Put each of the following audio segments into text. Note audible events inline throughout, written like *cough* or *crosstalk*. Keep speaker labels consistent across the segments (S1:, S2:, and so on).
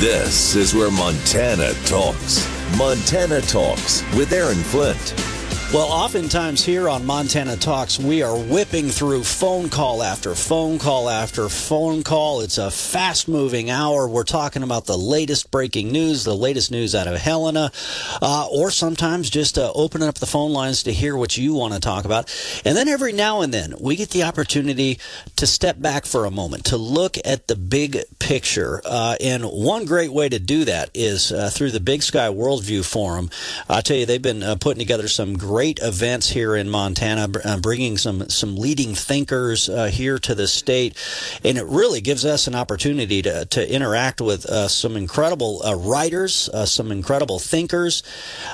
S1: This is where Montana talks. Montana Talks with Aaron Flint.
S2: Well, oftentimes here on Montana Talks, we are whipping through phone call after phone call after phone call. It's a fast moving hour. We're talking about the latest breaking news, the latest news out of Helena, uh, or sometimes just uh, opening up the phone lines to hear what you want to talk about. And then every now and then, we get the opportunity to step back for a moment, to look at the big picture. Uh, and one great way to do that is uh, through the Big Sky Worldview Forum. I tell you, they've been uh, putting together some great great events here in Montana, uh, bringing some some leading thinkers uh, here to the state, and it really gives us an opportunity to to interact with uh, some incredible uh, writers, uh, some incredible thinkers,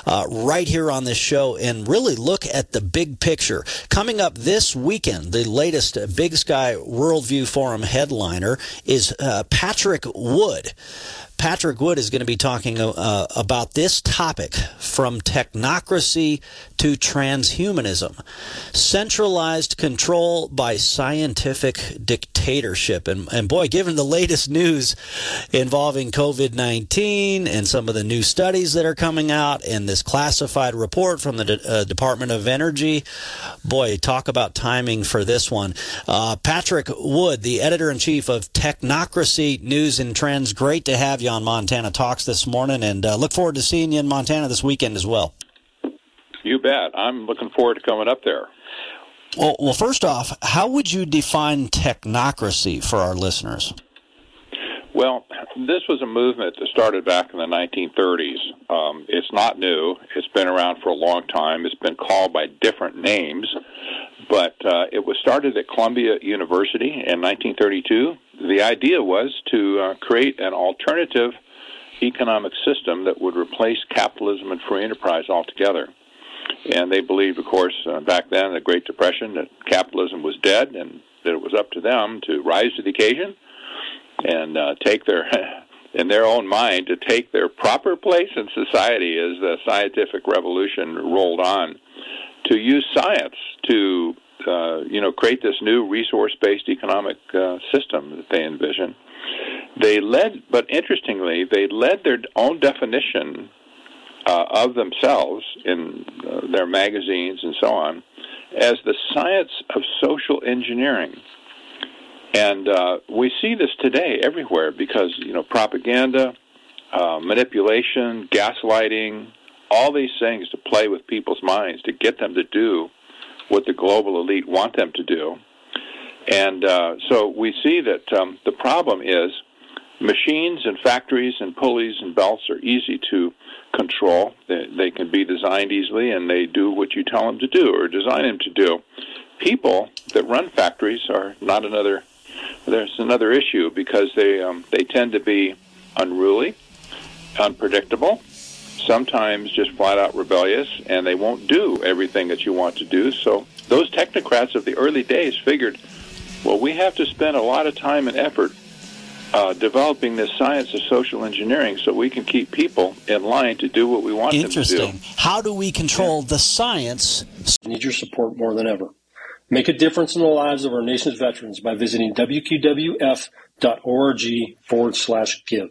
S2: uh, right here on this show, and really look at the big picture. Coming up this weekend, the latest Big Sky Worldview Forum headliner is Patrick Wood. Patrick Wood is going to be talking uh, about this topic from technocracy to transhumanism, centralized control by scientific dictatorship. And, and boy, given the latest news involving COVID 19 and some of the new studies that are coming out and this classified report from the uh, Department of Energy, boy, talk about timing for this one. Uh, Patrick Wood, the editor in chief of Technocracy News and Trends, great to have you on Montana Talks this morning, and uh, look forward to seeing you in Montana this weekend as well.
S3: You bet. I'm looking forward to coming up there.
S2: Well, well, first off, how would you define technocracy for our listeners?
S3: Well, this was a movement that started back in the 1930s. Um, it's not new. It's been around for a long time. It's been called by different names, but uh, it was started at Columbia University in 1932 the idea was to uh, create an alternative economic system that would replace capitalism and free enterprise altogether. And they believed, of course, uh, back then, the Great Depression, that capitalism was dead and that it was up to them to rise to the occasion and uh, take their, *laughs* in their own mind, to take their proper place in society as the scientific revolution rolled on, to use science to uh, you know, create this new resource-based economic uh, system that they envision. They led, but interestingly, they led their own definition uh, of themselves in uh, their magazines and so on as the science of social engineering. And uh, we see this today everywhere because you know propaganda, uh, manipulation, gaslighting, all these things to play with people's minds to get them to do what the global elite want them to do. And uh, so we see that um, the problem is machines and factories and pulleys and belts are easy to control. They, they can be designed easily and they do what you tell them to do or design them to do. People that run factories are not another. There's another issue because they um, they tend to be unruly, unpredictable, sometimes just flat out rebellious, and they won't do everything that you want to do. So those technocrats of the early days figured, well, we have to spend a lot of time and effort uh, developing this science of social engineering so we can keep people in line to do what we want them to do.
S2: Interesting. How do we control yeah. the science?
S4: Need your support more than ever. Make a difference in the lives of our nation's veterans by visiting wqwf.org forward slash give.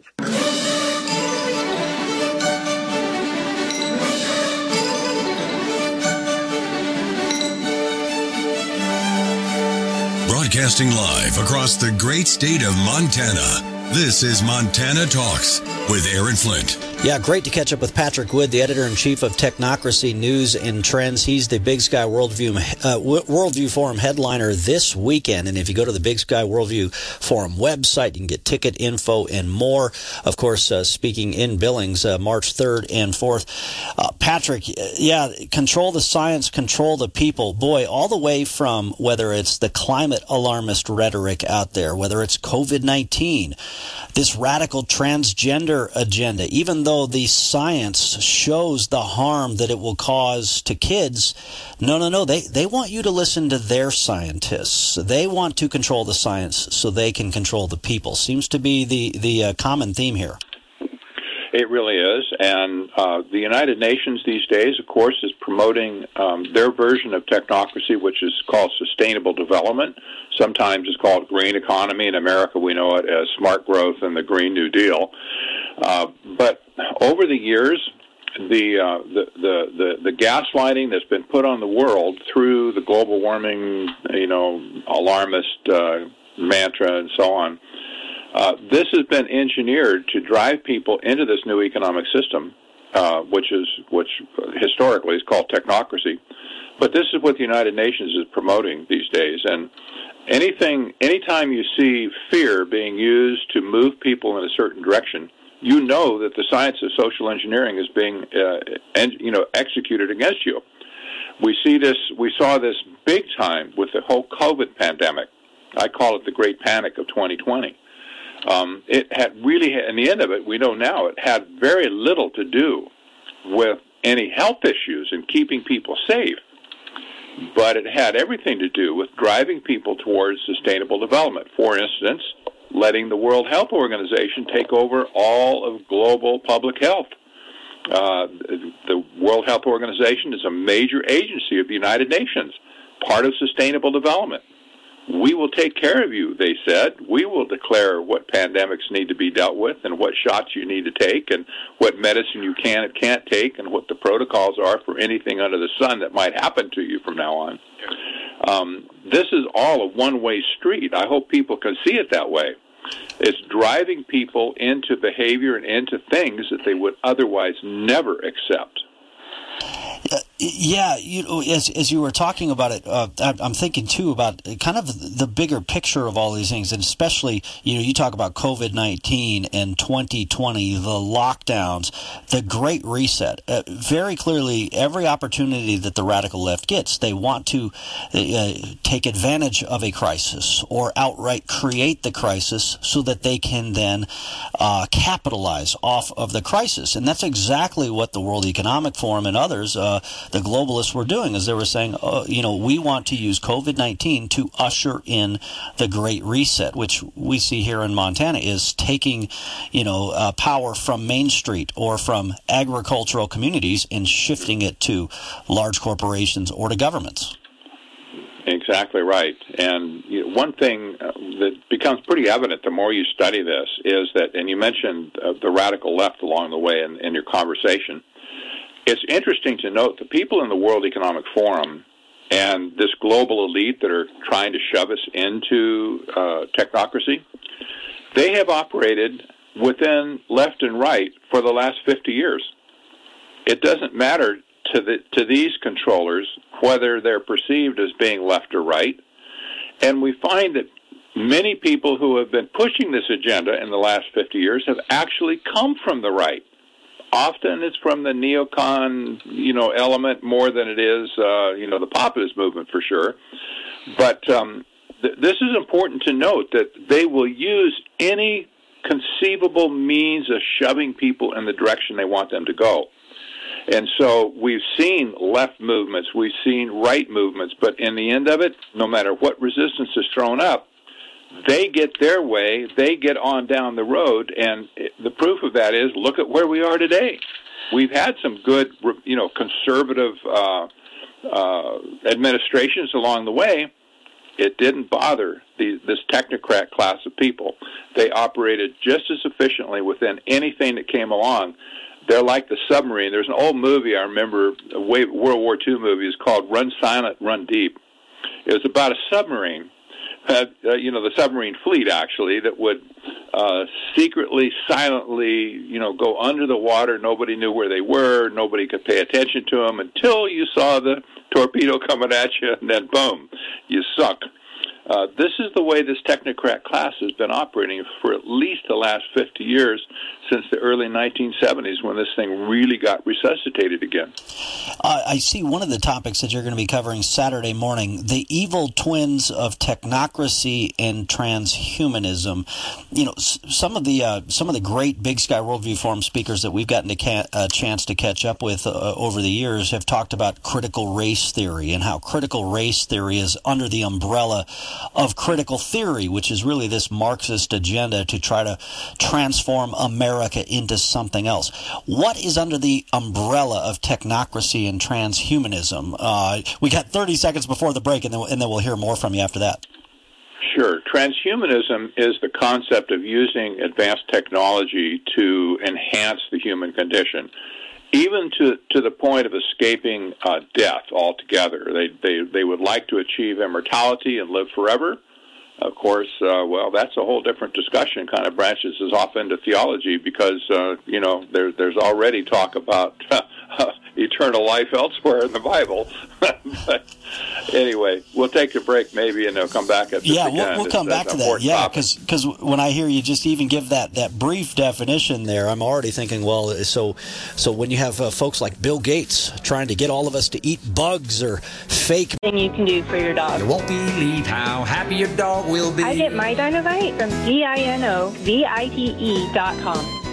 S1: Broadcasting live across the great state of Montana. This is Montana Talks with Aaron Flint.
S2: Yeah, great to catch up with Patrick Wood, the editor in chief of Technocracy News and Trends. He's the Big Sky Worldview uh, Worldview Forum headliner this weekend. And if you go to the Big Sky Worldview Forum website, you can get ticket info and more. Of course, uh, speaking in Billings, uh, March 3rd and 4th. Uh, Patrick, yeah, control the science, control the people. Boy, all the way from whether it's the climate alarmist rhetoric out there, whether it's COVID 19, this radical transgender agenda, even though the science shows the harm that it will cause to kids, no, no, no. They, they want you to listen to their scientists. They want to control the science so they can control the people. Seems to be the, the uh, common theme here.
S3: it really is. And uh, the United Nations these days, of course, is promoting um, their version of technocracy, which is called sustainable development. Sometimes it's called green economy. In America, we know it as smart growth and the Green New Deal. Uh, but over the years, the, uh, the the the the gaslighting that's been put on the world through the global warming, you know, alarmist uh, mantra and so on uh, this has been engineered to drive people into this new economic system, uh, which is which historically is called technocracy. But this is what the United Nations is promoting these days, and anything, anytime you see fear being used to move people in a certain direction, you know that the science of social engineering is being, uh, en- you know, executed against you. We see this. We saw this big time with the whole COVID pandemic. I call it the Great Panic of 2020 um, it had really, in the end of it, we know now it had very little to do with any health issues and keeping people safe, but it had everything to do with driving people towards sustainable development. For instance, letting the World Health Organization take over all of global public health. Uh, the World Health Organization is a major agency of the United Nations, part of sustainable development. We will take care of you, they said. We will declare what pandemics need to be dealt with and what shots you need to take and what medicine you can and can't take and what the protocols are for anything under the sun that might happen to you from now on. Um, this is all a one way street. I hope people can see it that way. It's driving people into behavior and into things that they would otherwise never accept.
S2: Yeah, you as as you were talking about it, uh, I'm thinking too about kind of the bigger picture of all these things, and especially you know you talk about COVID nineteen and 2020, the lockdowns, the Great Reset. Uh, very clearly, every opportunity that the radical left gets, they want to uh, take advantage of a crisis or outright create the crisis so that they can then uh, capitalize off of the crisis, and that's exactly what the World Economic Forum and others uh, the globalists were doing is they were saying, oh, you know, we want to use COVID 19 to usher in the Great Reset, which we see here in Montana is taking, you know, uh, power from Main Street or from agricultural communities and shifting it to large corporations or to governments.
S3: Exactly right. And you know, one thing uh, that becomes pretty evident the more you study this is that, and you mentioned uh, the radical left along the way in, in your conversation, it's interesting to note the people in the World Economic Forum and this global elite that are trying to shove us into uh, technocracy, they have operated within left and right for the last 50 years. It doesn't matter to the to these controllers whether they're perceived as being left or right, and we find that many people who have been pushing this agenda in the last 50 years have actually come from the right often it's from the neocon, you know, element more than it is, uh, you know, the populist movement for sure. But um, th- this is important to note that they will use any conceivable means of shoving people in the direction they want them to go. And so we've seen left movements, we've seen right movements, but in the end of it, no matter what resistance is thrown up, they get their way, they get on down the road, and the proof of that is look at where we are today. We've had some good, you know, conservative uh, uh, administrations along the way. It didn't bother the, this technocrat class of people. They operated just as efficiently within anything that came along. They're like the submarine. There's an old movie I remember, a World War II movie, is called Run Silent, Run Deep. It was about a submarine uh, you know, the submarine fleet actually that would uh, secretly, silently, you know, go under the water. Nobody knew where they were. Nobody could pay attention to them until you saw the torpedo *laughs* coming at you, and then boom, you sunk. Uh, this is the way this technocrat class has been operating for at least the last 50 years since the early 1970s when this thing really got resuscitated again.
S2: Uh, I see one of the topics that you're going to be covering Saturday morning the evil twins of technocracy and transhumanism. You know, some of the uh, some of the great Big Sky Worldview Forum speakers that we've gotten a ca- chance to catch up with uh, over the years have talked about critical race theory and how critical race theory is under the umbrella of critical theory, which is really this Marxist agenda to try to transform America into something else. What is under the umbrella of technocracy and transhumanism? Uh, we got 30 seconds before the break, and then, and then we'll hear more from you after that.
S3: Sure. Transhumanism is the concept of using advanced technology to enhance the human condition, even to, to the point of escaping uh, death altogether. They, they, they would like to achieve immortality and live forever. Of course, uh, well, that's a whole different discussion. Kind of branches us off into theology because uh, you know there, there's already talk about *laughs* eternal life elsewhere in the Bible. *laughs* but anyway, we'll take a break maybe, and they'll come back at this
S2: yeah,
S3: again.
S2: we'll, we'll come back to that. Yeah, because when I hear you just even give that, that brief definition there, I'm already thinking, well, so so when you have uh, folks like Bill Gates trying to get all of us to eat bugs or fake
S5: thing you can do for your dog.
S6: You won't believe how happy your dog will be.
S5: I get my Dinovite from D I N O V I T E dot com.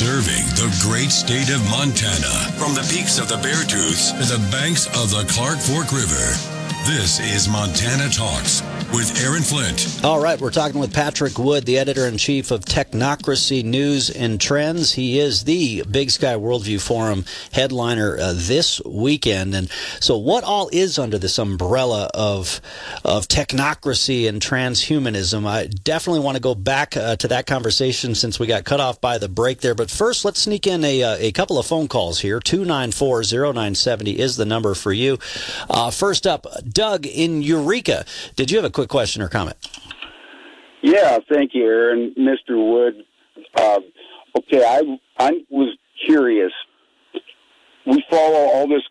S1: Serving the great state of Montana from the peaks of the Beartooths to the banks of the Clark Fork River. This is Montana Talks with Aaron Flint.
S2: All right, we're talking with Patrick Wood, the editor in chief of Technocracy News and Trends. He is the Big Sky Worldview Forum headliner uh, this weekend. And so, what all is under this umbrella of of technocracy and transhumanism? I definitely want to go back uh, to that conversation since we got cut off by the break there. But first, let's sneak in a, uh, a couple of phone calls here. 294 0970 is the number for you. Uh, first up, Doug in Eureka. Did you have a quick question or comment?
S7: Yeah, thank you, Aaron. Mr. Wood. Uh, okay, I I was curious. We follow all this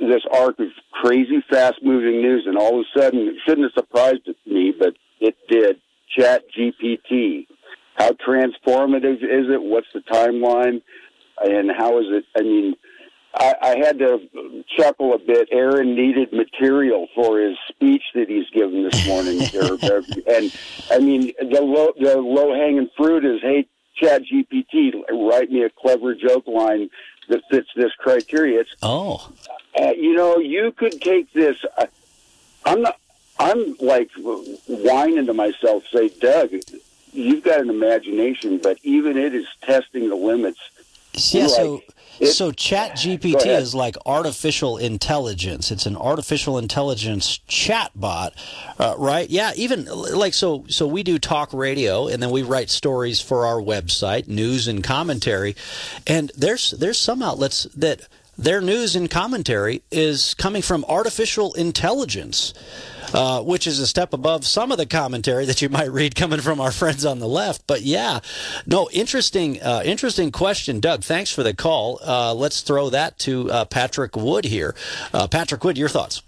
S7: this arc of crazy, fast moving news, and all of a sudden, it shouldn't have surprised me, but it did. Chat GPT. How transformative is it? What's the timeline? And how is it? I mean, I, I had to chuckle a bit. Aaron needed material for his speech that he's given this morning, *laughs* and I mean the low the low hanging fruit is, hey, Chat GPT, write me a clever joke line that fits this criteria. It's,
S2: oh,
S7: uh, you know, you could take this. Uh, I'm not. I'm like whining to myself, say, Doug, you've got an imagination, but even it is testing the limits.
S2: Yeah, so it, so Chat GPT is like artificial intelligence. It's an artificial intelligence chat bot, uh, right? Yeah, even like so. So we do talk radio, and then we write stories for our website, news and commentary. And there's there's some outlets that their news and commentary is coming from artificial intelligence. Uh, which is a step above some of the commentary that you might read coming from our friends on the left. But yeah, no, interesting, uh, interesting question, Doug. Thanks for the call. Uh, let's throw that to uh, Patrick Wood here. Uh, Patrick Wood, your thoughts?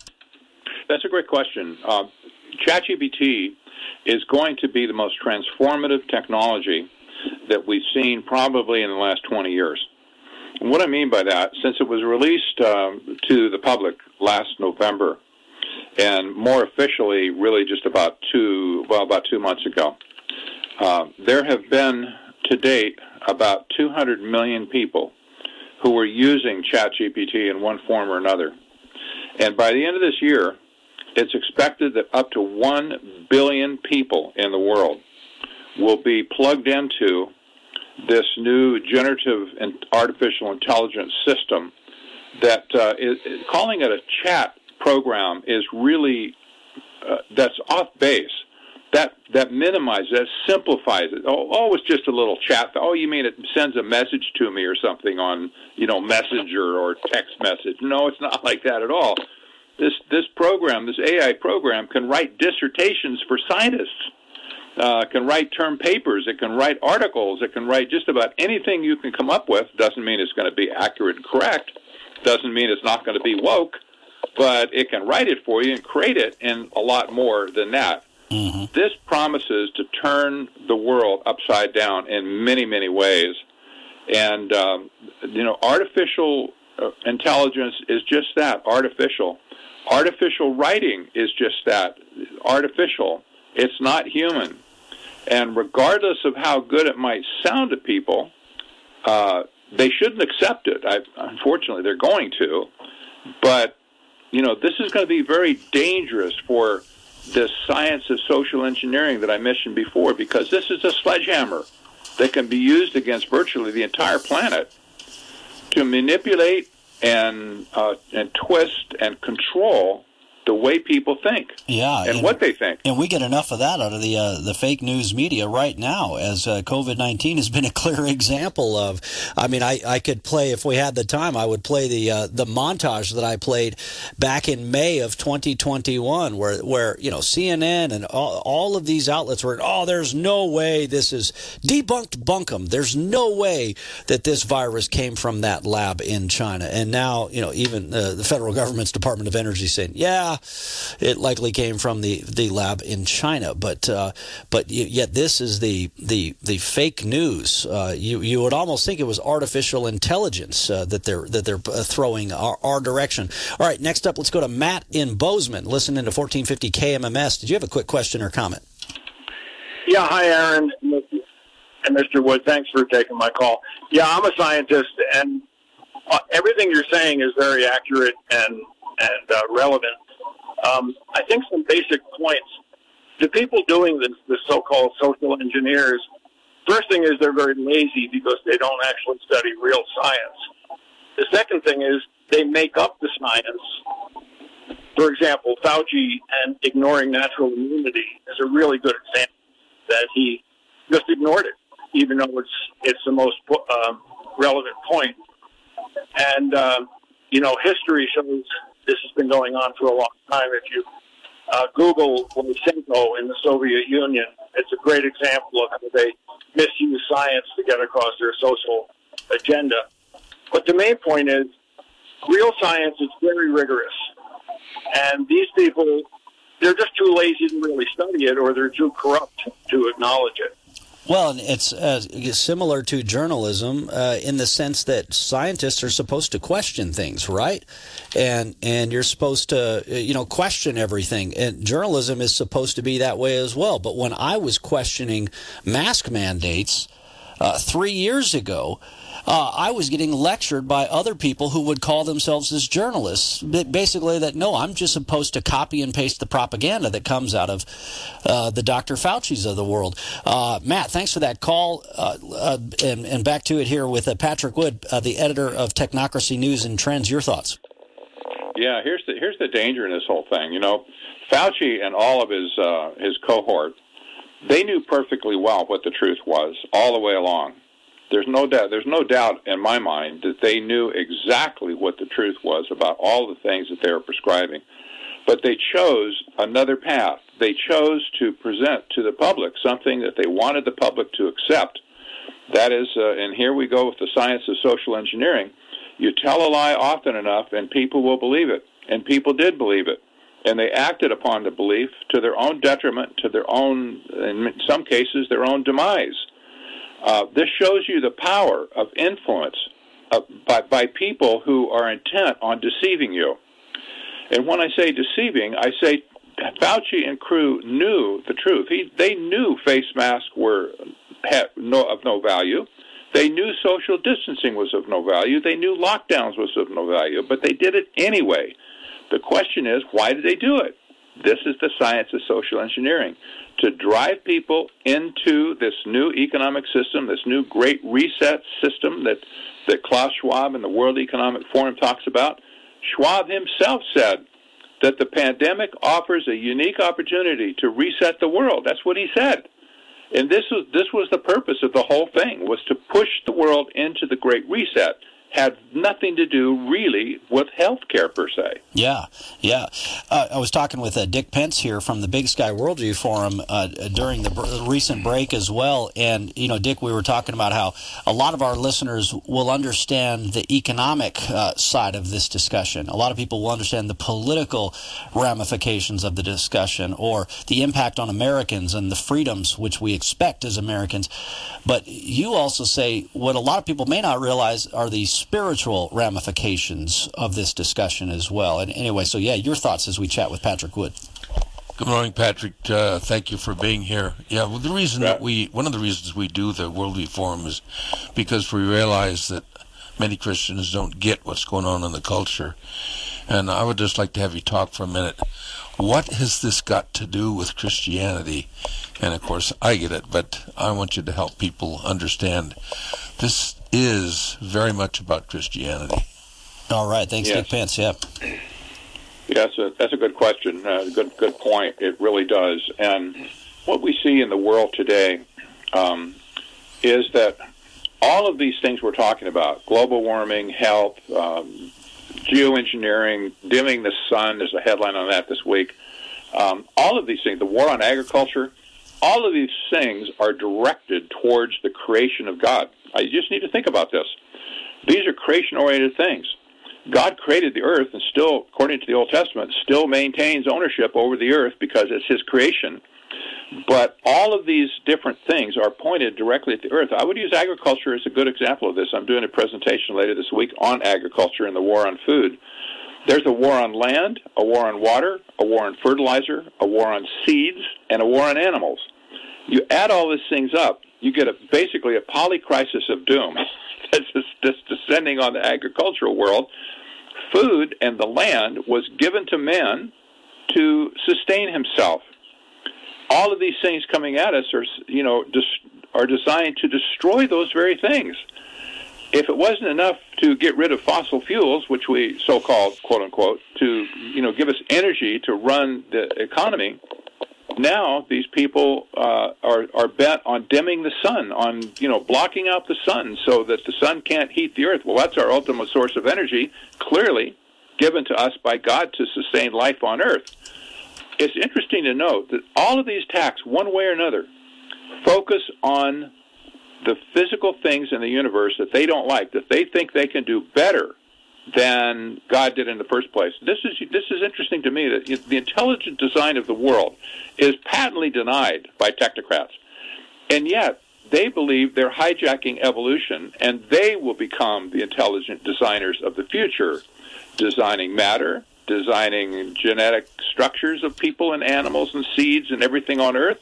S3: That's a great question. Um, ChatGPT is going to be the most transformative technology that we've seen probably in the last 20 years. And what I mean by that, since it was released um, to the public last November, and more officially, really just about two, well, about two months ago. Uh, there have been to date about 200 million people who were using ChatGPT in one form or another. And by the end of this year, it's expected that up to 1 billion people in the world will be plugged into this new generative and artificial intelligence system that uh, is, calling it a chat program is really uh, that's off base. That that minimizes, that simplifies it. Oh, oh, it's just a little chat. Oh, you mean it sends a message to me or something on you know Messenger or text message? No, it's not *laughs* like that at all. This this program, this AI program, can write dissertations for scientists. Uh, can write term papers. It can write articles. It can write just about anything you can come up with. Doesn't mean it's going to be accurate and correct. Doesn't mean it's not going to be woke but it can write it for you and create it and a lot more than that. Mm-hmm. This promises to turn the world upside down in many, many ways. And, um, you know, artificial uh, intelligence is just that artificial. Artificial writing is just that artificial. It's not human. And regardless of how good it might sound to people, uh, they shouldn't accept it. I, unfortunately, they're going to. But, you know, this is going to be very dangerous for this science of social engineering that I mentioned before because this is a sledgehammer that can be used against virtually the entire planet to manipulate and uh, and twist and control the way people think.
S2: Yeah,
S3: and, and, what they think.
S2: And we get enough of that out of the uh, the fake news media right now, as uh, COVID nineteen has been a clear *laughs* example of. I mean, I, I could play if we had the time, I would play the uh, the montage that I played back in May of 2021, where where you know CNN and all, all of these outlets were, oh, there's no way this is debunked bunkum. There's no way that this virus came from that lab in China. And now, you know, even uh, the federal government's Department of Energy saying, yeah it likely came from the, the lab in China. But uh, but yet this is the the the fake news. Uh, you you would almost think it was artificial intelligence uh, that they're that they're uh, throwing our, our, direction. All right, next up, let's go to Matt in Bozeman, listening to 1450 KMMS. Did you have a quick question or comment?
S8: Yeah, hi, Aaron and Mr. Wood. Thanks for taking my call. Yeah, I'm a scientist, and uh, everything you're saying is very accurate and and uh, relevant. Um, I think some basic points. The people doing this, the so-called social engineers, first thing is they're very lazy because they don't actually study real science. The second thing is they make up the science. For example, Fauci and ignoring natural immunity is a really good example that he just ignored it, even though it's it's the most uh, relevant point. And uh, you know, history shows this has been going on for a long time. If you uh, Google Lysenko in the Soviet Union, it's a great example of how they misuse science to get across their social agenda. But the main point is, real science is very rigorous, and these people, they're just too lazy to really study it, or they're too corrupt to acknowledge it.
S2: Well, it's uh, similar to journalism uh, in the sense that scientists are supposed to question things, right? And and you're supposed to uh, you know question everything. And journalism is supposed to be that way as well. But when I was questioning mask mandates uh, three years ago, uh, I was getting lectured by other people who would call themselves as journalists. Basically, that no, I'm just supposed to copy and paste the propaganda that comes out of uh, the Dr. Fauci's of the world. Uh, Matt, thanks for that call. Uh, uh, and, and, back to it here with uh, Patrick Wood, the editor of Technocracy News and Trends. Your thoughts?
S3: Yeah, here's the here's the danger in this whole thing. You know, Fauci and all of his his cohort, they knew perfectly well what the truth was all the way along there's no doubt there's no doubt in my mind that they knew exactly what the truth was about all the things that they were prescribing. But they chose another path. They chose to present to the public something that they wanted the public to accept. That is uh, and here we go with the science of social engineering. You tell a lie often enough and people will believe it and people did believe it. And they acted upon the belief to their own detriment to their own in some cases their own demise uh, this shows you the power of influence uh, by, by people who are intent on deceiving you. And when I say deceiving, I say Fauci and crew knew the truth. He, they knew face masks were no, of no value. They knew social distancing was of no value. They knew lockdowns was of no value, but they did it anyway. The question is, why did they do it? This is the science of social engineering to drive people into this new economic system, this new great reset system that, that Klaus Schwab and the World Economic Forum talks about. Schwab himself said that the pandemic offers a unique opportunity to reset the world. That's what he said. And this was this was the purpose of the whole thing was to push the world into the great reset had nothing to do really with healthcare per se.
S2: Yeah, yeah. Uh, I was talking with uh, Dick Pence here from the Big Sky Worldview Forum uh, during the recent break as well. And, you know, Dick, we were talking about how a lot of our listeners will understand the economic uh, side of this discussion. A lot of people will understand the political ramifications of the discussion or the impact on Americans and the freedoms which we expect as Americans. But you also say what a lot of people may not realize are these spiritual ramifications of this discussion as well. And anyway, so yeah, your thoughts as we chat with Patrick Wood.
S9: Good morning, Patrick. Uh, thank you for being here. Yeah, well, the reason that we, one of the reasons we do the Worldview Forum is because we realize that many Christians don't get what's going on in the culture. And I would just like to have you talk for a minute. What has this got to do with Christianity? And of course, I get it, but I want you to help people understand this is very much about Christianity.
S2: All right. Thanks,
S3: Yes.
S2: Dick Pence. Yep.
S3: Yeah, that's a, that's a good question. Uh, good good point. It really does. And what we see in the world today um, is that all of these things we're talking about global warming, health, um, geoengineering, dimming the sun there's a headline on that this week. Um, all of these things, the war on agriculture, all of these things are directed towards the creation of God. I just need to think about this. These are creation oriented things. God created the earth and still, according to the Old Testament, still maintains ownership over the earth because it's his creation. But all of these different things are pointed directly at the earth. I would use agriculture as a good example of this. I'm doing a presentation later this week on agriculture and the war on food. There's a war on land, a war on water, a war on fertilizer, a war on seeds, and a war on animals. You add all these things up, you get a basically a polycrisis of doom *laughs* that's just, descending on the agricultural world. Food and the land was given to man to sustain himself. All of these things coming at us are, you know, are designed to destroy those very things. If it wasn't enough to get rid of fossil fuels, which we so-called quote unquote, to you know give us energy to run the economy, now these people uh, are are bent on dimming the sun, on you know blocking out the sun so that the sun can't heat the earth. Well, that's our ultimate source of energy, clearly given to us by God to sustain life on earth. It's interesting to note that all of these attacks, one way or another, focus on the physical things in the universe that they don't like, that they think they can do better than God did in the first place. This is this is interesting to me that the intelligent design of the world is patently denied by technocrats, and yet they believe they're hijacking evolution, and they will become the intelligent designers of the future, designing matter, designing genetic structures of people and animals and seeds and everything on Earth.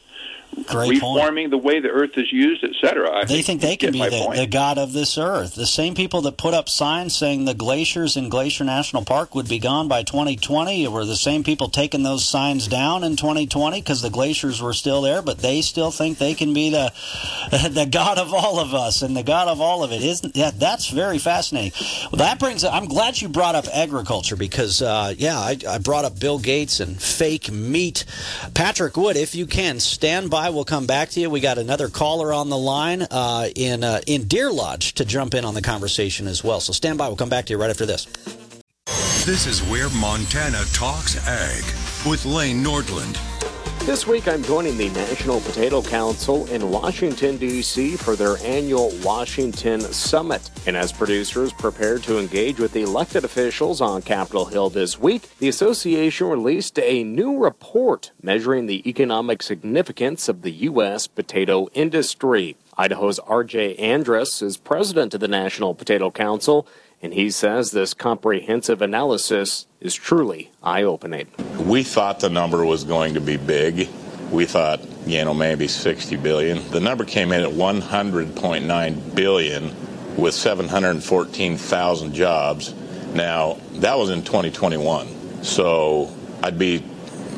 S2: Great point.
S3: reforming the way the earth is used, etc.
S2: They think they can be the, the god of this earth. The same people that put up signs saying the glaciers in Glacier National Park would be gone by 2020 were the same people taking those signs down in 2020 because the glaciers were still there, but they still think they can be the *laughs* the god of all of us and the god of all of it. Isn't that that's very fascinating? Well, that brings. I'm glad you brought up agriculture because uh, yeah, I, I brought up Bill Gates and fake meat. Patrick Wood, if you can stand by, we'll come back to you. We got another caller on the line uh, in uh, in Deer Lodge to jump in on the conversation as well. So stand by. We'll come back to you right after this.
S1: This is where Montana talks ag with Lane Nordlund.
S10: This week, I'm joining the National Potato Council in Washington, D.C. for their annual Washington Summit. And as producers prepare to engage with elected officials on Capitol Hill this week, the association released a new report measuring the economic significance of the U.S. potato industry. Idaho's R.J. Andrus is president of the National Potato Council, and he says this comprehensive analysis is truly eye opening.
S11: We thought the number was going to be big. We thought, you know, maybe 60 billion. The number came in at 100.9 billion with 714,000 jobs. Now, that was in 2021. So I'd be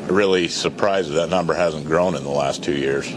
S11: really surprised if that number hasn't grown in the last two years.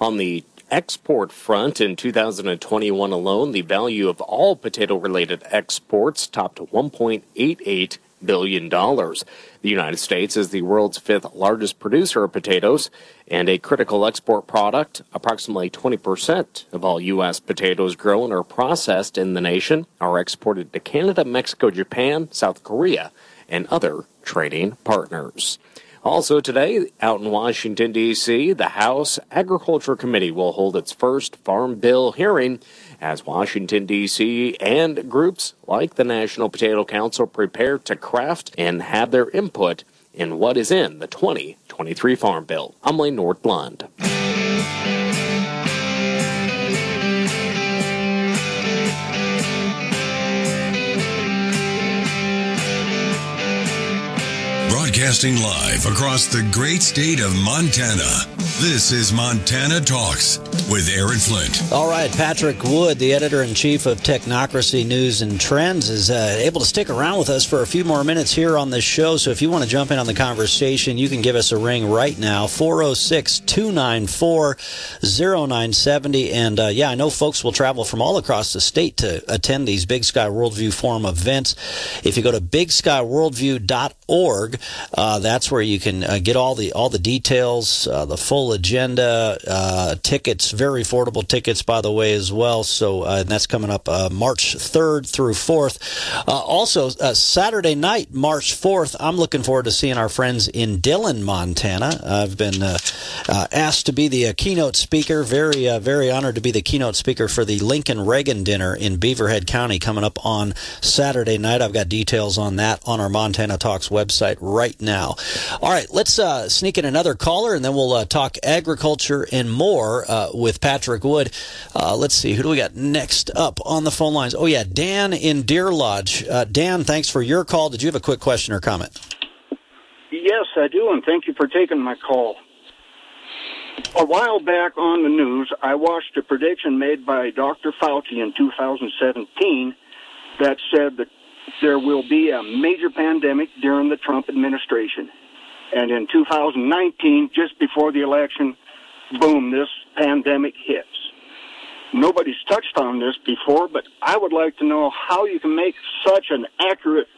S10: On the export front in 2021 alone, the value of all potato related exports topped $1.88 billion. The United States is the world's fifth largest producer of potatoes and a critical export product. Approximately 20% of all U.S. potatoes grown or processed in the nation are exported to Canada, Mexico, Japan, South Korea, and other trading partners. Also today, out in Washington, D.C., the House Agriculture Committee will hold its first Farm Bill hearing as Washington, D.C. and groups like the National Potato Council prepare to craft and have their input in what is in the 2023 Farm Bill. I'm Lane Nordlund.
S1: Broadcasting live across the great state of Montana. This is Montana Talks with Aaron Flint.
S2: All right, Patrick Wood, the editor in chief of Technocracy News and Trends, is uh, able to stick around with us for a few more minutes here on this show. So if you want to jump in on the conversation, you can give us a ring right now 406 294 0970. And uh, yeah, I know folks will travel from all across the state to attend these Big Sky Worldview Forum events. If you go to bigskyworldview.org, uh, that's where you can uh, get all the all the details, uh, the full agenda, uh, very affordable tickets, by the way, as well. So uh, that's coming up uh, March 3rd through 4th. also, Saturday night, March 4th, I'm looking forward to seeing our friends in Dillon, Montana. I've been asked to be the keynote speaker. Very, very honored to be the keynote speaker for the Lincoln Reagan dinner in Beaverhead County coming up on Saturday night. I've got details on that on our Montana Talks website right now. All right, let's uh, sneak in another caller, and then we'll uh, talk agriculture and more uh, with Patrick Wood. Uh, let's see, who do we got next up on the phone lines? Oh, yeah, Dan in Deer Lodge. Uh, Dan, thanks for your call. Did you have a quick question or comment?
S12: Yes, I do, and thank you for taking my call. A while back on the news, I watched a prediction made by Dr. Fauci in 2017 that said that there will be a major pandemic during the Trump administration. And in 2019, just before the election, boom, this pandemic hits. Nobody's touched on this before, but I would like to know how you can make such an accurate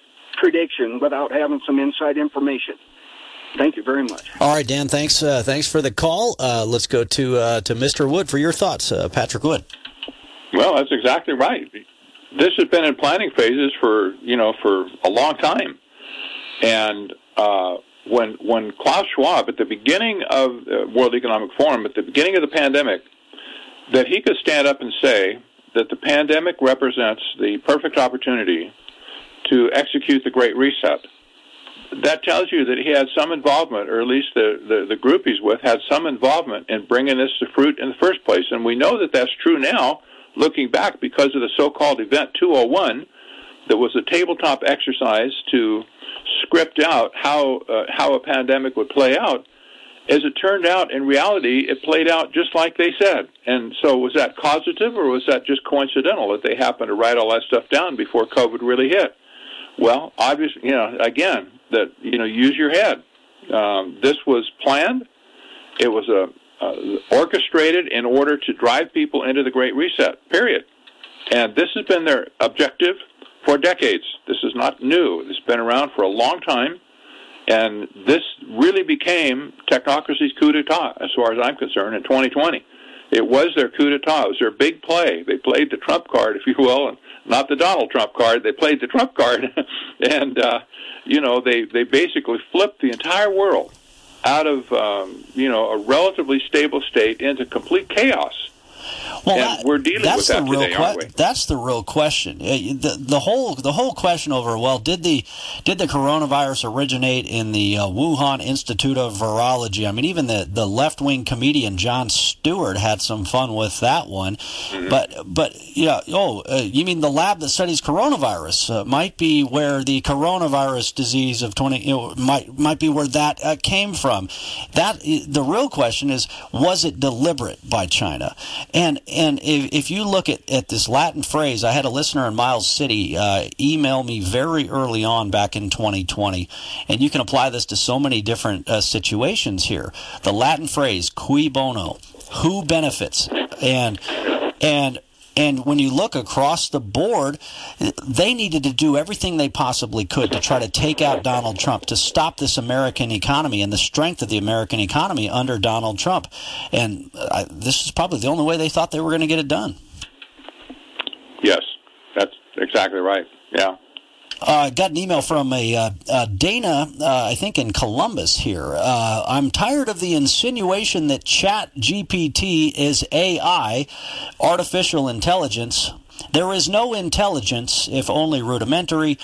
S12: prediction without having some inside information. Thank you very much.
S2: All right, Dan. Thanks. Uh, thanks for the call. Uh, let's go to uh, to Mr. Wood for your thoughts, uh, Patrick Wood.
S3: Well, that's exactly right this has been in planning phases for you know for a long time, and uh, when when Klaus Schwab at the beginning of the World Economic Forum at the beginning of the pandemic, that he could stand up and say that the pandemic represents the perfect opportunity to execute the Great Reset. That tells you that he had some involvement, or at least the, the, the group he's with had some involvement in bringing this to fruit in the first place. And we know that that's true now looking back because of the so-called Event 201 that was a tabletop exercise to script out how uh, how a pandemic would play out. As it turned out, in reality, it played out just like they said. And so, was that causative or was that just coincidental that they happened to write all that stuff down before COVID really hit? Well, obviously, you know, again, that you know, use your head. Um, this was planned. It was a uh, orchestrated in order to drive people into the Great Reset, period. And this has been their objective for decades. This is not new. This has been around for a long time. And this really became technocracy's coup d'etat, as far as I'm concerned, in 2020. It was their coup d'etat. It was their big play. They played the Trump card, if you will, and not the Donald Trump card. They played the Trump card. *laughs* and, uh, you know, they, they basically flipped the entire world out of um, you know a relatively stable state into complete chaos.
S2: Well, that,
S3: we're dealing
S2: that's
S3: with that
S2: the real
S3: today, aren't we?
S2: That's the real question. The, the whole the whole question over well, did the did the coronavirus originate in the uh, Wuhan Institute of Virology? I mean, even the, the left wing comedian Jon Stewart had some fun with that one.
S3: Mm-hmm.
S2: But but yeah, oh, uh, you mean the lab that studies coronavirus uh, might be where the coronavirus disease of twenty you know, might might be where that uh, came from. That the real question is, was it deliberate by China? And and if, if you look at, at this Latin phrase, I had a listener in Miles City uh, email me very early on back in 2020, and you can apply this to so many different uh, situations here. The Latin phrase "cui bono," who benefits, and and and when you look across the board, they needed to do everything they possibly could to try to take out Donald Trump, to stop this American economy and the strength of the American economy under Donald Trump. And I, this is probably the only way they thought they were going to get it done.
S3: Yes, that's exactly right. Yeah.
S2: Uh, got an email from a uh, uh, Dana, uh, I think in Columbus here. Uh, I'm tired of the insinuation that Chat GPT is AI, artificial intelligence. There is no intelligence, if only rudimentary.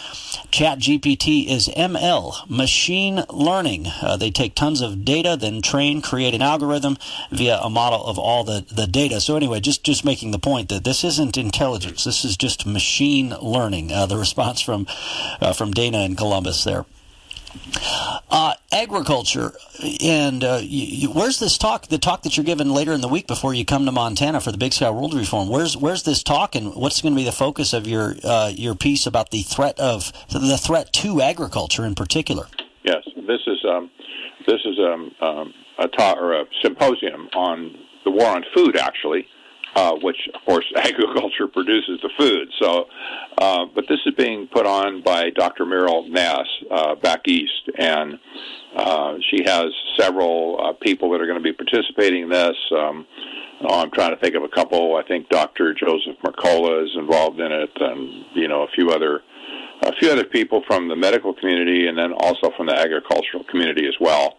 S2: ChatGPT is ML, machine learning. Uh, they take tons of data, then train, create an algorithm via a model of all the, the data. So anyway, just, just making the point that this isn't intelligence. This is just machine learning. Uh, the response from, uh, from Dana in Columbus there. Uh, agriculture, and uh, you, you, where's this talk? The talk that you're giving later in the week before you come to Montana for the Big Sky Worldview Forum. Where's where's this talk, and what's going to be the focus of your uh, your piece about the threat of the threat to agriculture in particular?
S3: Yes, this is um, this is um, um, a talk or a symposium on the war on food, actually uh, which of course *laughs* agriculture produces the food. So, uh, but this is being put on by Dr. Meryl Nass uh, back east, and uh, she has several uh, people that are going to be participating in this. Um, oh, I'm trying to think of a couple. I think Dr. Joseph Mercola is involved in it, and you know a few other a few other people from the medical community, and then also from the agricultural community as well.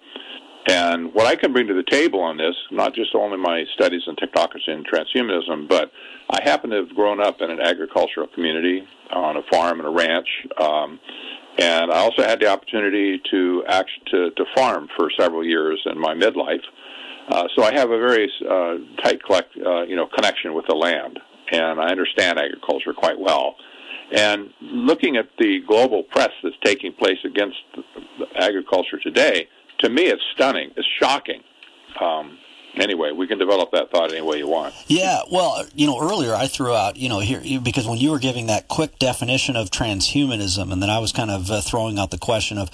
S3: And what I can bring to the table on this, not just only my studies in technocracy and transhumanism, but I happen to have grown up in an agricultural community on a farm and a ranch. Um, and I also had the opportunity to act to, to farm for several years in my midlife. Uh, so I have a very uh, tight collect, uh, you know, connection with the land, and I understand agriculture quite well. And looking at the global press that's taking place against agriculture today, to me, it's stunning. It's shocking. Um, anyway, we can develop that thought any way you want.
S2: Yeah, well, you know, earlier I threw out, you know, here because when you were giving that quick definition of transhumanism, and then I was kind of uh, throwing out the question of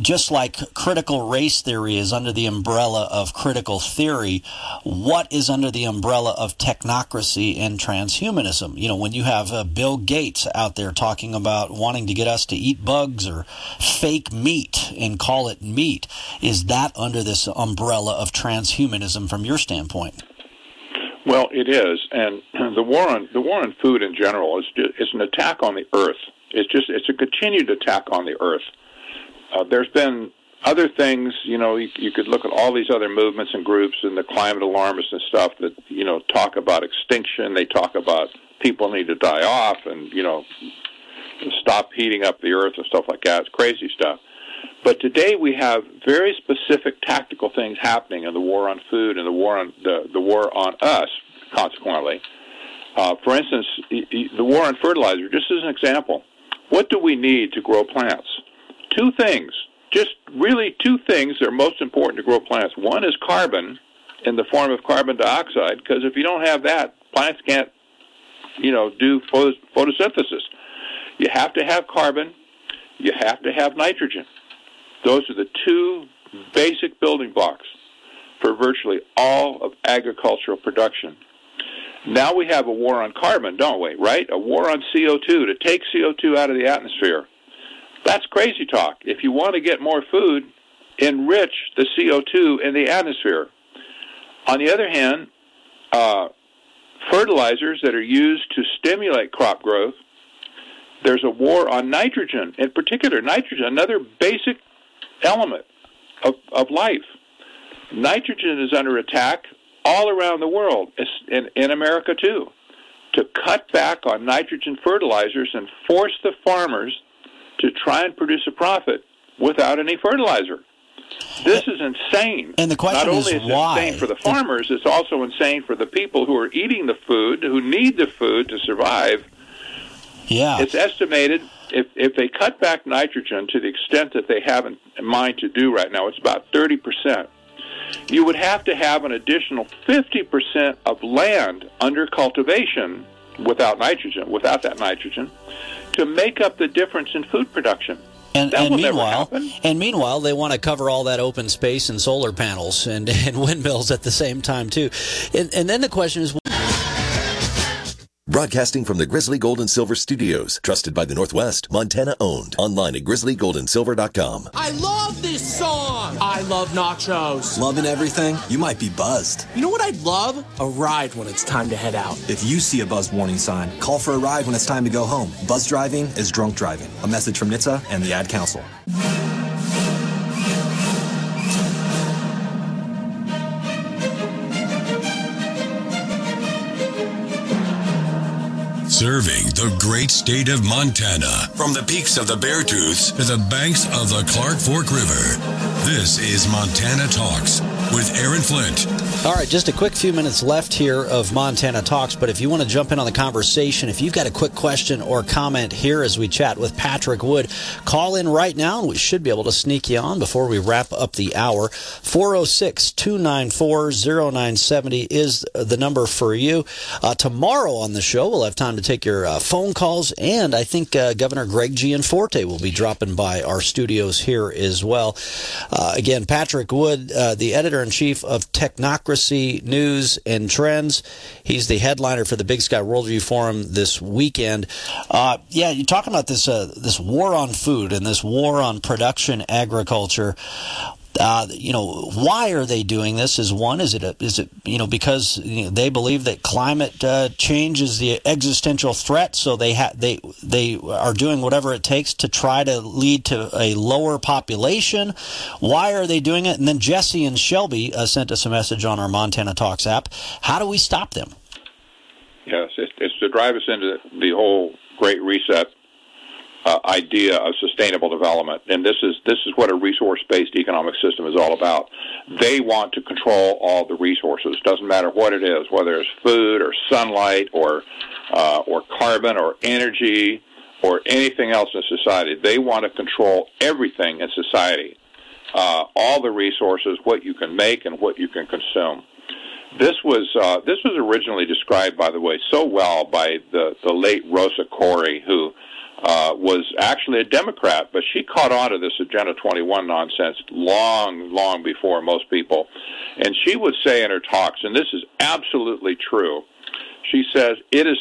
S2: just like critical race theory is under the umbrella of critical theory, what is under the umbrella of technocracy and transhumanism? You know, when you have uh, Bill Gates out there talking about wanting to get us to eat bugs or fake meat and call it meat, is that under this umbrella of transhumanism? From your standpoint?
S3: Well, it is, and *clears throat* the war on the war on food in general is is an attack on the earth. It's just it's a continued attack on the earth. Uh, there's been other things, you know, you, you could look at all these other movements and groups and the climate alarmists and stuff that you know talk about extinction. They talk about people need to die off and you know stop heating up the earth and stuff like that. It's crazy stuff. But today we have very specific tactical things happening in the war on food and the war on the, the war on us. Consequently, uh, for instance, the war on fertilizer. Just as an example, what do we need to grow plants? Two things. Just really two things that are most important to grow plants. One is carbon in the form of carbon dioxide, because if you don't have that, plants can't, you know, do photosynthesis. You have to have carbon. You have to have nitrogen. Those are the two basic building blocks for virtually all of agricultural production. Now we have a war on carbon, don't we? Right? A war on CO2 to take CO2 out of the atmosphere. That's crazy talk. If you want to get more food, enrich the CO2 in the atmosphere. On the other hand, uh, fertilizers that are used to stimulate crop growth, there's a war on nitrogen, in particular, nitrogen, another basic element of, of life. Nitrogen is under attack all around the world, in, in America too, to cut back on nitrogen fertilizers and force the farmers to try and produce a profit without any fertilizer. This is insane.
S2: And the question
S3: Not only
S2: is,
S3: is
S2: why?
S3: insane for the farmers, it's also insane for the people who are eating the food, who need the food to survive.
S2: Yeah.
S3: It's estimated if if they cut back nitrogen to the extent that they have in mind to do right now, it's about 30 percent. You would have to have an additional 50 percent of land under cultivation without nitrogen, without that nitrogen, to make up the difference in food production.
S2: And,
S3: that
S2: and
S3: will
S2: meanwhile,
S3: never happen.
S2: and meanwhile, they want to cover all that open space and solar panels and, *laughs* and windmills at the same time too. And, and then the question is,
S13: Broadcasting from the Grizzly Gold and Silver Studios, trusted by the Northwest, Montana owned. Online at grizzlygoldandsilver.com.
S14: I love this song. I love nachos.
S15: Loving everything? You might be buzzed.
S14: You know what I'd love? A ride when it's time to head out.
S15: If you see a buzz warning sign, call for a ride when it's time to go home. Buzz driving is drunk driving. A message from NHTSA and the Ad Council.
S1: Serving the great state of Montana from the peaks of the Beartooths to the banks of the Clark Fork River. This is Montana Talks with Aaron Flint.
S2: All right, just a quick few minutes left here of Montana Talks, but if you want to jump in on the conversation, if you've got a quick question or comment here as we chat with Patrick Wood, call in right now and we should be able to sneak you on before we wrap up the hour. 406 294 0970 is the number for you. Uh, tomorrow on the show, we'll have time to take your uh, phone calls, and I think uh, Governor Greg Gianforte will be dropping by our studios here as well. Uh, again, Patrick Wood, uh, the editor in chief of Technocracy. News and Trends. He's the headliner for the Big Sky Worldview Forum this weekend. Uh, yeah, you're talking about this uh, this war on food and this war on production agriculture. Uh, you know, why are they doing this? Is one is it a, is it you know because you know, they believe that climate uh, change is the existential threat, so they ha- they they are doing whatever it takes to try to lead to a lower population. Why are they doing it? And then Jesse and Shelby uh, sent us a message on our Montana Talks app. How do we stop them?
S3: Yes, it's, it's to drive us into the whole Great Reset uh, idea of sustainable development, and this is this is what a resource-based economic system is all about. They want to control all the resources. Doesn't matter what it is, whether it's food or sunlight or uh, or carbon or energy or anything else in society. They want to control everything in society, uh, all the resources, what you can make and what you can consume. This was uh, this was originally described, by the way, so well by the the late Rosa Koire, who uh, was actually a Democrat, but she caught on to this Agenda 21 nonsense long, long before most people. And she would say in her talks, and this is absolutely true. She says it is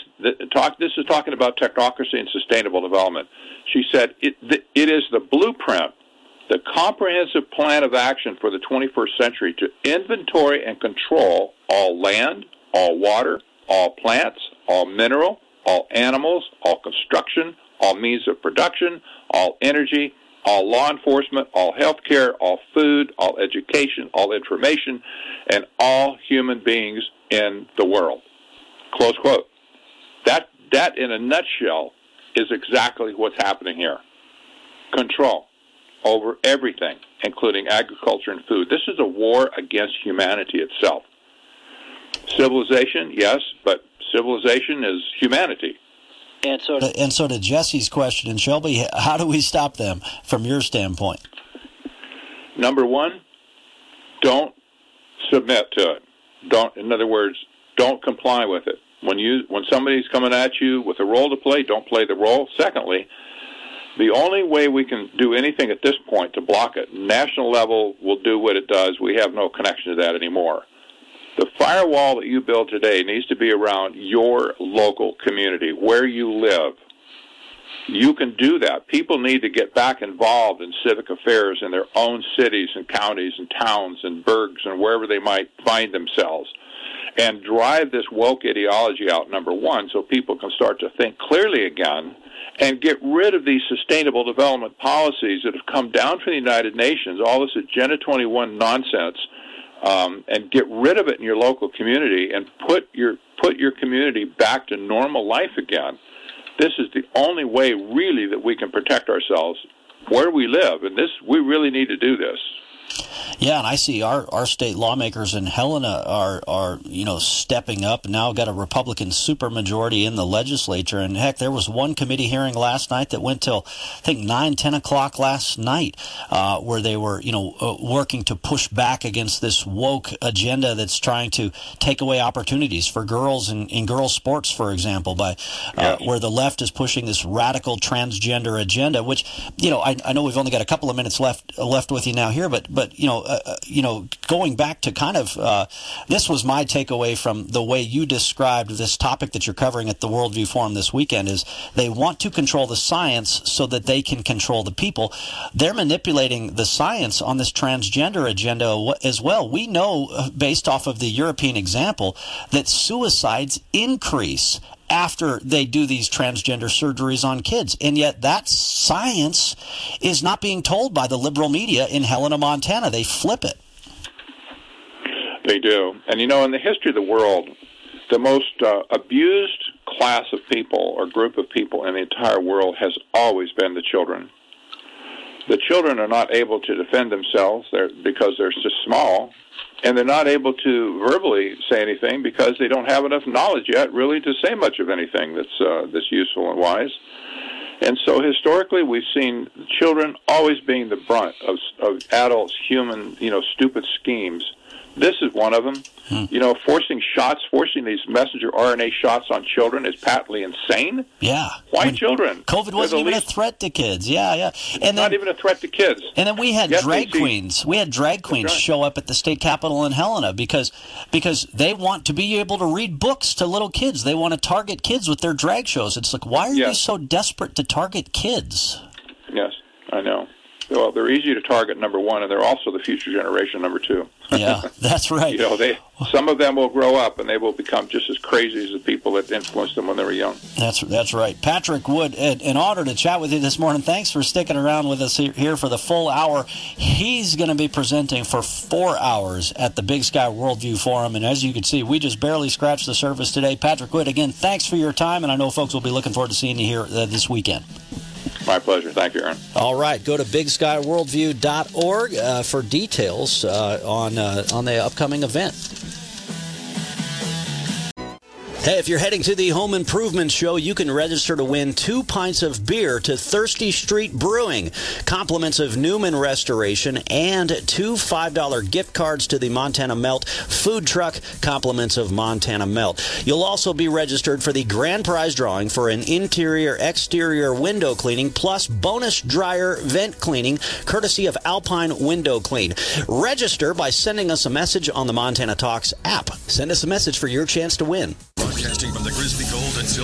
S3: talk. This is talking about technocracy and sustainable development. She said it, it is the blueprint, the comprehensive plan of action for the 21st century to inventory and control all land, all water, all plants, all mineral, all animals, all construction, all means of production, all energy, all law enforcement, all health care, all food, all education, all information, and all human beings in the world. Close quote. That, that in a nutshell, is exactly what's happening here. Control over everything, including agriculture and food. This is a war against humanity itself. Civilization, yes, but civilization is humanity.
S2: And so, to, and so to Jesse's question, and Shelby, how do we stop them from your standpoint?
S3: Number one, don't submit to it. Don't, in other words, don't comply with it. When you when somebody's coming at you with a role to play, don't play the role. Secondly, the only way we can do anything at this point to block it, national level will do what it does. We have no connection to that anymore. The firewall that you build today needs to be around your local community, where you live. You can do that. People need to get back involved in civic affairs in their own cities and counties and towns and burgs and wherever they might find themselves and drive this woke ideology out, number one, so people can start to think clearly again and get rid of these sustainable development policies that have come down from the United Nations, all this Agenda 21 nonsense um, and get rid of it in your local community and put your put your community back to normal life again. This is the only way, really, that we can protect ourselves where we live, and this we really need to do this.
S2: Yeah, and I see our, our state lawmakers in Helena are are you know stepping up. Now got a Republican supermajority in the legislature, and heck, there was one committee hearing last night that went till I think nine, ten o'clock last night, uh, where they were you know uh, working to push back against this woke agenda that's trying to take away opportunities for girls in, in girls sports, for example, by uh, where the left is pushing this radical transgender agenda. Which you know I, I know we've only got a couple of minutes left left with you now here, but but you know, uh, uh, you know, going back to kind of uh, this was my takeaway from the way you described this topic that you're covering at the Worldview Forum this weekend is they want to control the science so that they can control the people. They're manipulating the science on this transgender agenda as well. We know, uh, based off of the European example, that suicides increase after they do these transgender surgeries on kids. And yet that science is not being told by the liberal media in Helena, Montana. They flip it.
S3: They do. And you know, in the history of the world, the most uh, abused class of people or group of people in the entire world has always been the children. The children are not able to defend themselves they're, because they're just small and they're not able to verbally say anything because they don't have enough knowledge yet, really, to say much of anything that's uh, that's useful and wise. And so historically, we've seen children always being the brunt of, of adults' human, you know, stupid schemes. This is one of them. Hmm. You know, forcing shots, forcing these messenger RNA shots on children is patently insane.
S2: Yeah.
S3: Why when children?
S2: COVID wasn't even least, a threat to kids. Yeah, yeah.
S3: And then, not even a threat to kids.
S2: And then we had yes, drag queens. We had drag queens right. show up at the state capitol in Helena because because they want to be able to read books to little kids. They want to target kids with their drag shows. It's like, why are yes. you so desperate to target kids?
S3: Yes, I know well, they're easy to target, number one, and they're also the future generation, number two.
S2: yeah, that's *laughs* right.
S3: you know, they some of them will grow up and they will become just as crazy as the people that influenced them when they were young.
S2: That's that's right. Patrick Wood, an honor to chat with you this morning. Thanks for sticking around with us here for the full hour. He's going to be presenting for four hours at the Big Sky Worldview Forum, and as you can see, we just barely scratched the surface today. Patrick Wood, again, thanks for your time, and I know folks will be looking forward to seeing you here uh, this weekend.
S3: My pleasure. Thank you, Aaron.
S2: All right. Go to bigskyworldview.org uh, for details uh, on, uh, on the upcoming event. Hey, if you're heading to the Home Improvement Show, you can register to win two pints of beer to Thirsty Street Brewing, compliments of Newman Restoration, and two $5 gift cards to the Montana Melt food truck, compliments of Montana Melt. You'll also be registered for the grand prize drawing for an interior exterior window cleaning plus bonus dryer vent cleaning courtesy of Alpine Window Clean. Register by sending us a message on the Montana Talks app. Send us a message for your chance to win.
S1: Broadcasting from the Grizzly Gold and Silver.